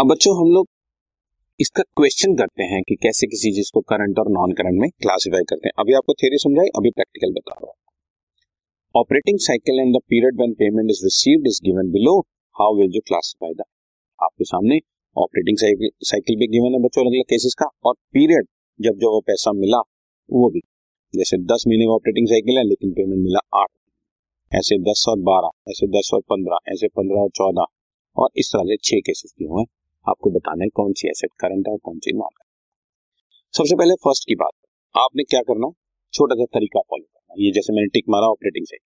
अब बच्चों, हम लोग इसका क्वेश्चन करते हैं कि कैसे किसी चीज़ को करंट और नॉन करंट में क्लासिफाई करते हैं। अभी आपको थ्योरी समझाई, अभी प्रैक्टिकल बता रहा हूँ। Operating cycle and the period when payment is received is given below how will you classify the आपके सामने ऑपरेटिंग साइकिल भी गिवन है बच्चों अलग अलग केसेस का, और पीरियड जब जो वो पैसा मिला, वो भी। जैसे दस महीने का ऑपरेटिंग साइकिल है, लेकिन पेमेंट मिला आठ। ऐसे दस और बारह, ऐसे दस और पंद्रह, ऐसे पंद्रह और चौदह, और इस तरह से छह केसेस भी हुए। आपको बताना है कौन सी एसेट करंट है और कौन सी नॉन सबसे पहले फ़र्स्ट की बात, आपने क्या करना छोटा सा तरीका फॉलो करना ये जैसे मैंने टिक मारा ऑपरेटिंग साइकिल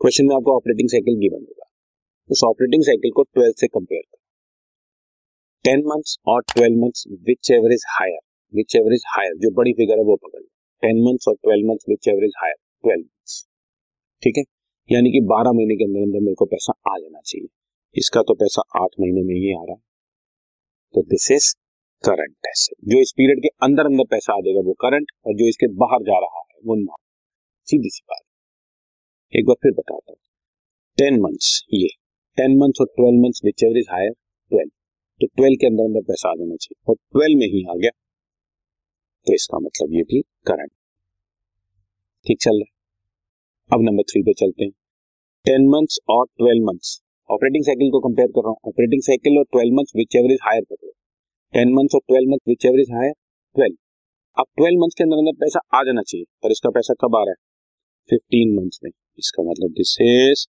क्वेश्चन में आपको ऑपरेटिंग साइकिल गिवन होगा। उस ऑपरेटिंग साइकिल को ट्वेल्व से कंपेयर करो। टेन मंथ्स और twelve months whichever is higher whichever is higher जो बड़ी फिगर है वो पकड़ लो। टेन मंथ्स और twelve months whichever is higher twelve months ठीक है? यानी कि बारह महीने के अंदर अंदर मेरे को पैसा आ जाना चाहिए। इसका तो पैसा आठ महीने में ही आ रहा है। तो दिस इज़ करंट एसेट जो इस पीरियड के अंदर अंदर पैसा आ जाएगा वो करंट और जो इसके बाहर जा रहा है वो नॉन सीधी सी बात. एक बार फिर बताता हूँ. टेन मंथ्स ये. टेन मंथ्स और twelve months whichever is higher twelve तो ट्वेल्व के अंदर अंदर पैसा आ जाना चाहिए. और ट्वेल्व में ही आ गया. तो इसका मतलब ये भी करंट ठीक चल रहा है. अब नंबर थ्री पे चलते हैं. टेन मंथ्स और ट्वेल्व मंथ्स ऑपरेटिंग साइकिल को कंपेयर कर रहा हूँ। ऑपरेटिंग साइकिल और twelve months which average higher पकड़ो टेन मंथ्स और twelve month which average higher twelve अब ट्वेल्व मंथ्स के अंदर अंदर पैसा आ जाना चाहिए पर इसका पैसा कब आ रहा है? फिफ्टीन मंथ्स में। इसका मतलब दिस इज़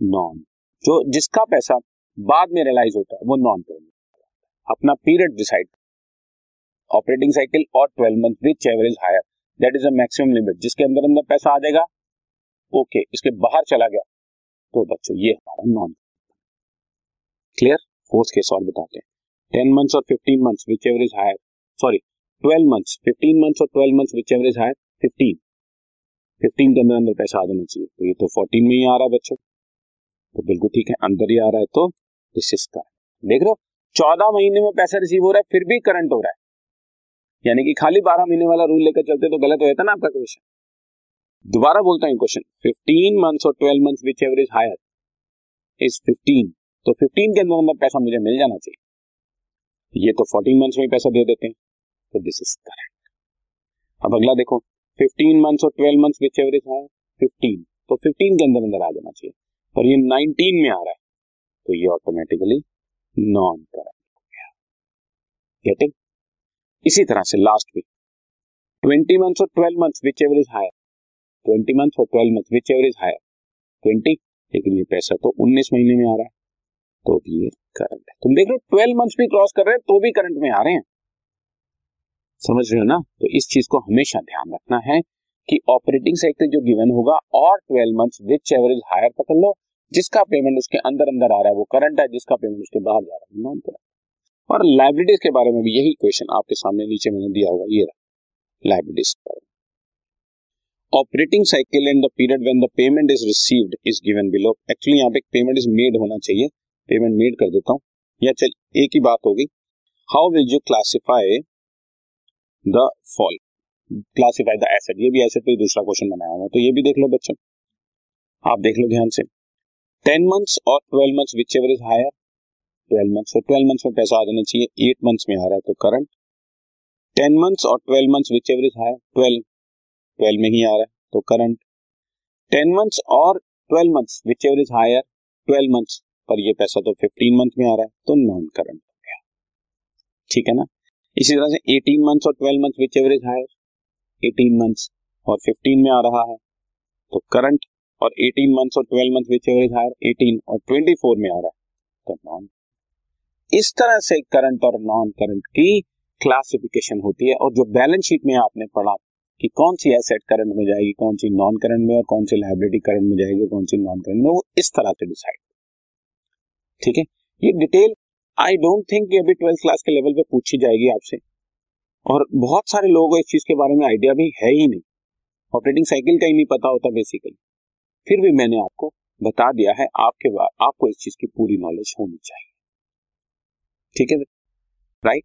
नॉन जो जिसका पैसा बाद में रियलाइज़ होता है वो नॉन पेमेंट अपना पीरियड डिसाइड ऑपरेटिंग साइकिल और twelve month which average higher that is a maximum limit जिसके अंदर अंदर पैसा आ जाएगा ओके okay, इसके बाहर चला गया तो बच्चों ये हमारा नॉन क्लियर फोर्थ केस और बताते हैं। टेन मंथ्स और fifteen months which average higher sorry twelve months fifteen months और twelve months which average higher fifteen fifteen के अंदर अंदर पैसा आ जाना चाहिए। तो ये तो फोर्टीन में ही आ रहा है बच्चों। तो बिल्कुल ठीक है, अंदर ही आ रहा है तो दिस इज़ करंट देख रहे हो, चौदह महीने में पैसा रिसीव हो रहा है, फिर भी करंट हो रहा है। यानी कि खाली बारह महीने वाला रूल लेकर चलते तो गलत हो जाता ना आपका क्वेश्चन दोबारा बोलता हूँ क्वेश्चन फिफ्टीन मंथ्स और twelve months which average higher is fifteen तो 15 के अंदर अंदर पैसा मुझे मिल जाना चाहिए। ये तो 14 मंथ्स में ही पैसा दे देते हैं। तो दिस इज़ करेक्ट अब अगला देखो 15 मंथ्स और 12 मंथ्स विच एवरेज है? 15 तो 15 के अंदर अंदर आ जाना चाहिए। पर ये 19 में आ रहा है। तो ये ऑटोमेटिकली नॉन करेक्ट हो गया। गेटिंग इसी तरह से लास्ट में 20 मंथ्स और 12 months which average higher 20 months और 12 मंथ्स विच एवरेज हायर 20 लेकिन ये पैसा तो 19 महीने में आ रहा है। तो भी ये करंट है। तुम देख हो ट्वेल्व मंथ्स भी क्रॉस कर रहे हैं तो भी करंट में आ रहे हैं। समझ रहे हो ना? तो इस चीज़ को हमेशा ध्यान रखना है कि ऑपरेटिंग साइकिल जो गिवन होगा, और twelve months which average higher पकड़ लो, जिसका पेमेंट उसके अंदर अंदर आ रहा है, वो करंट है, जिसका पेमेंट उसके बाहर जा रहा है नॉन करंट और लाइबिलिटीज के बारे में भी यही क्वेश्चन आपके सामने नीचे मैंने दिया हुआ, ये रहा liabilities operating cycle and the period when the payment is received is given below actually यहाँ पे पेमेंट इज़ मेड होना चाहिए पेमेंट मेड कर देता हूँ। या चल एक ही बात होगी how will you classify the fall classify the asset ये भी एसेट पे दूसरा क्वेश्चन बनाया हुआ तो ये भी देख लो बच्चों। आप देख लो ध्यान से। टेन मंथ्स और twelve months whichever is higher twelve months और ट्वेल्व मंथ्स में पैसा आ जाना चाहिए। एट मंथ्स में आ रहा है तो करंट टेन मंथ्स और twelve months whichever is higher twelve twelve में ही आ रहा है तो करंट टेन मंथ्स और twelve months whichever is higher twelve months पर ये पैसा तो 15 मंथ में आ रहा है तो नॉन करंट हो गया। ठीक है ना? इसी तरह से 18 मंथ्स और 12 month which average higher 18 months और 15 में आ रहा है तो करंट और 18 मंथ्स और 12 मंथ विच एवरेज हायर 18 और 24 में आ रहा है तो नॉन इस तरह से करंट और नॉन करंट की क्लासिफिकेशन होती है और जो बैलेंस शीट में आपने पढ़ा कि कौन सी एसेट करंट में जाएगी, कौन सी नॉन करंट में और कौन सी लाइबिलिटी करंट में जाएगी, कौन सी नॉन करंट में, वो इस तरह से डिसाइड ठीक है? ये डिटेल आई डोंट थिंक अभी ट्वेल्थ क्लास के लेवल पे पूछी जाएगी आपसे। और बहुत सारे लोगों को इस चीज़ के बारे में आइडिया भी है ही नहीं। ऑपरेटिंग साइकिल का ही नहीं पता होता बेसिकली फिर भी मैंने आपको बता दिया है, आपके आपको इस चीज़ की पूरी नॉलेज होनी चाहिए। ठीक है? Right